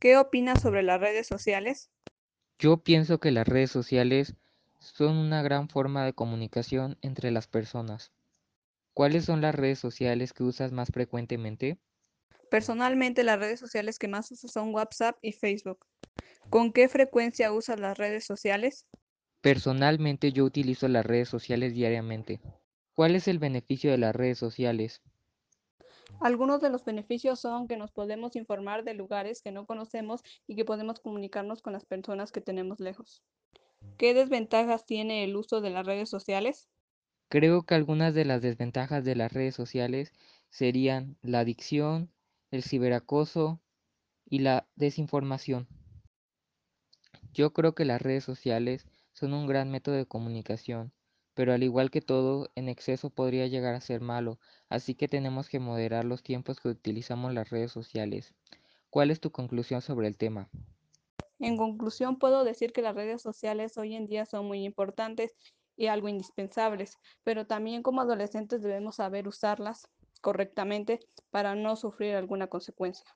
¿Qué opinas sobre las redes sociales? Yo pienso que las redes sociales son una gran forma de comunicación entre las personas. ¿Cuáles son las redes sociales que usas más frecuentemente? Personalmente, las redes sociales que más uso son WhatsApp y Facebook. ¿Con qué frecuencia usas las redes sociales? Personalmente yo utilizo las redes sociales diariamente. ¿Cuál es el beneficio de las redes sociales? Algunos de los beneficios son que nos podemos informar de lugares que no conocemos y que podemos comunicarnos con las personas que tenemos lejos. ¿Qué desventajas tiene el uso de las redes sociales? Creo que algunas de las desventajas de las redes sociales serían la adicción, el ciberacoso y la desinformación. Yo creo que las redes sociales son un gran método de comunicación, pero al igual que todo, en exceso podría llegar a ser malo, así que tenemos que moderar los tiempos que utilizamos las redes sociales. ¿Cuál es tu conclusión sobre el tema? En conclusión, puedo decir que las redes sociales hoy en día son muy importantes y algo indispensables, pero también como adolescentes debemos saber usarlas correctamente para no sufrir alguna consecuencia.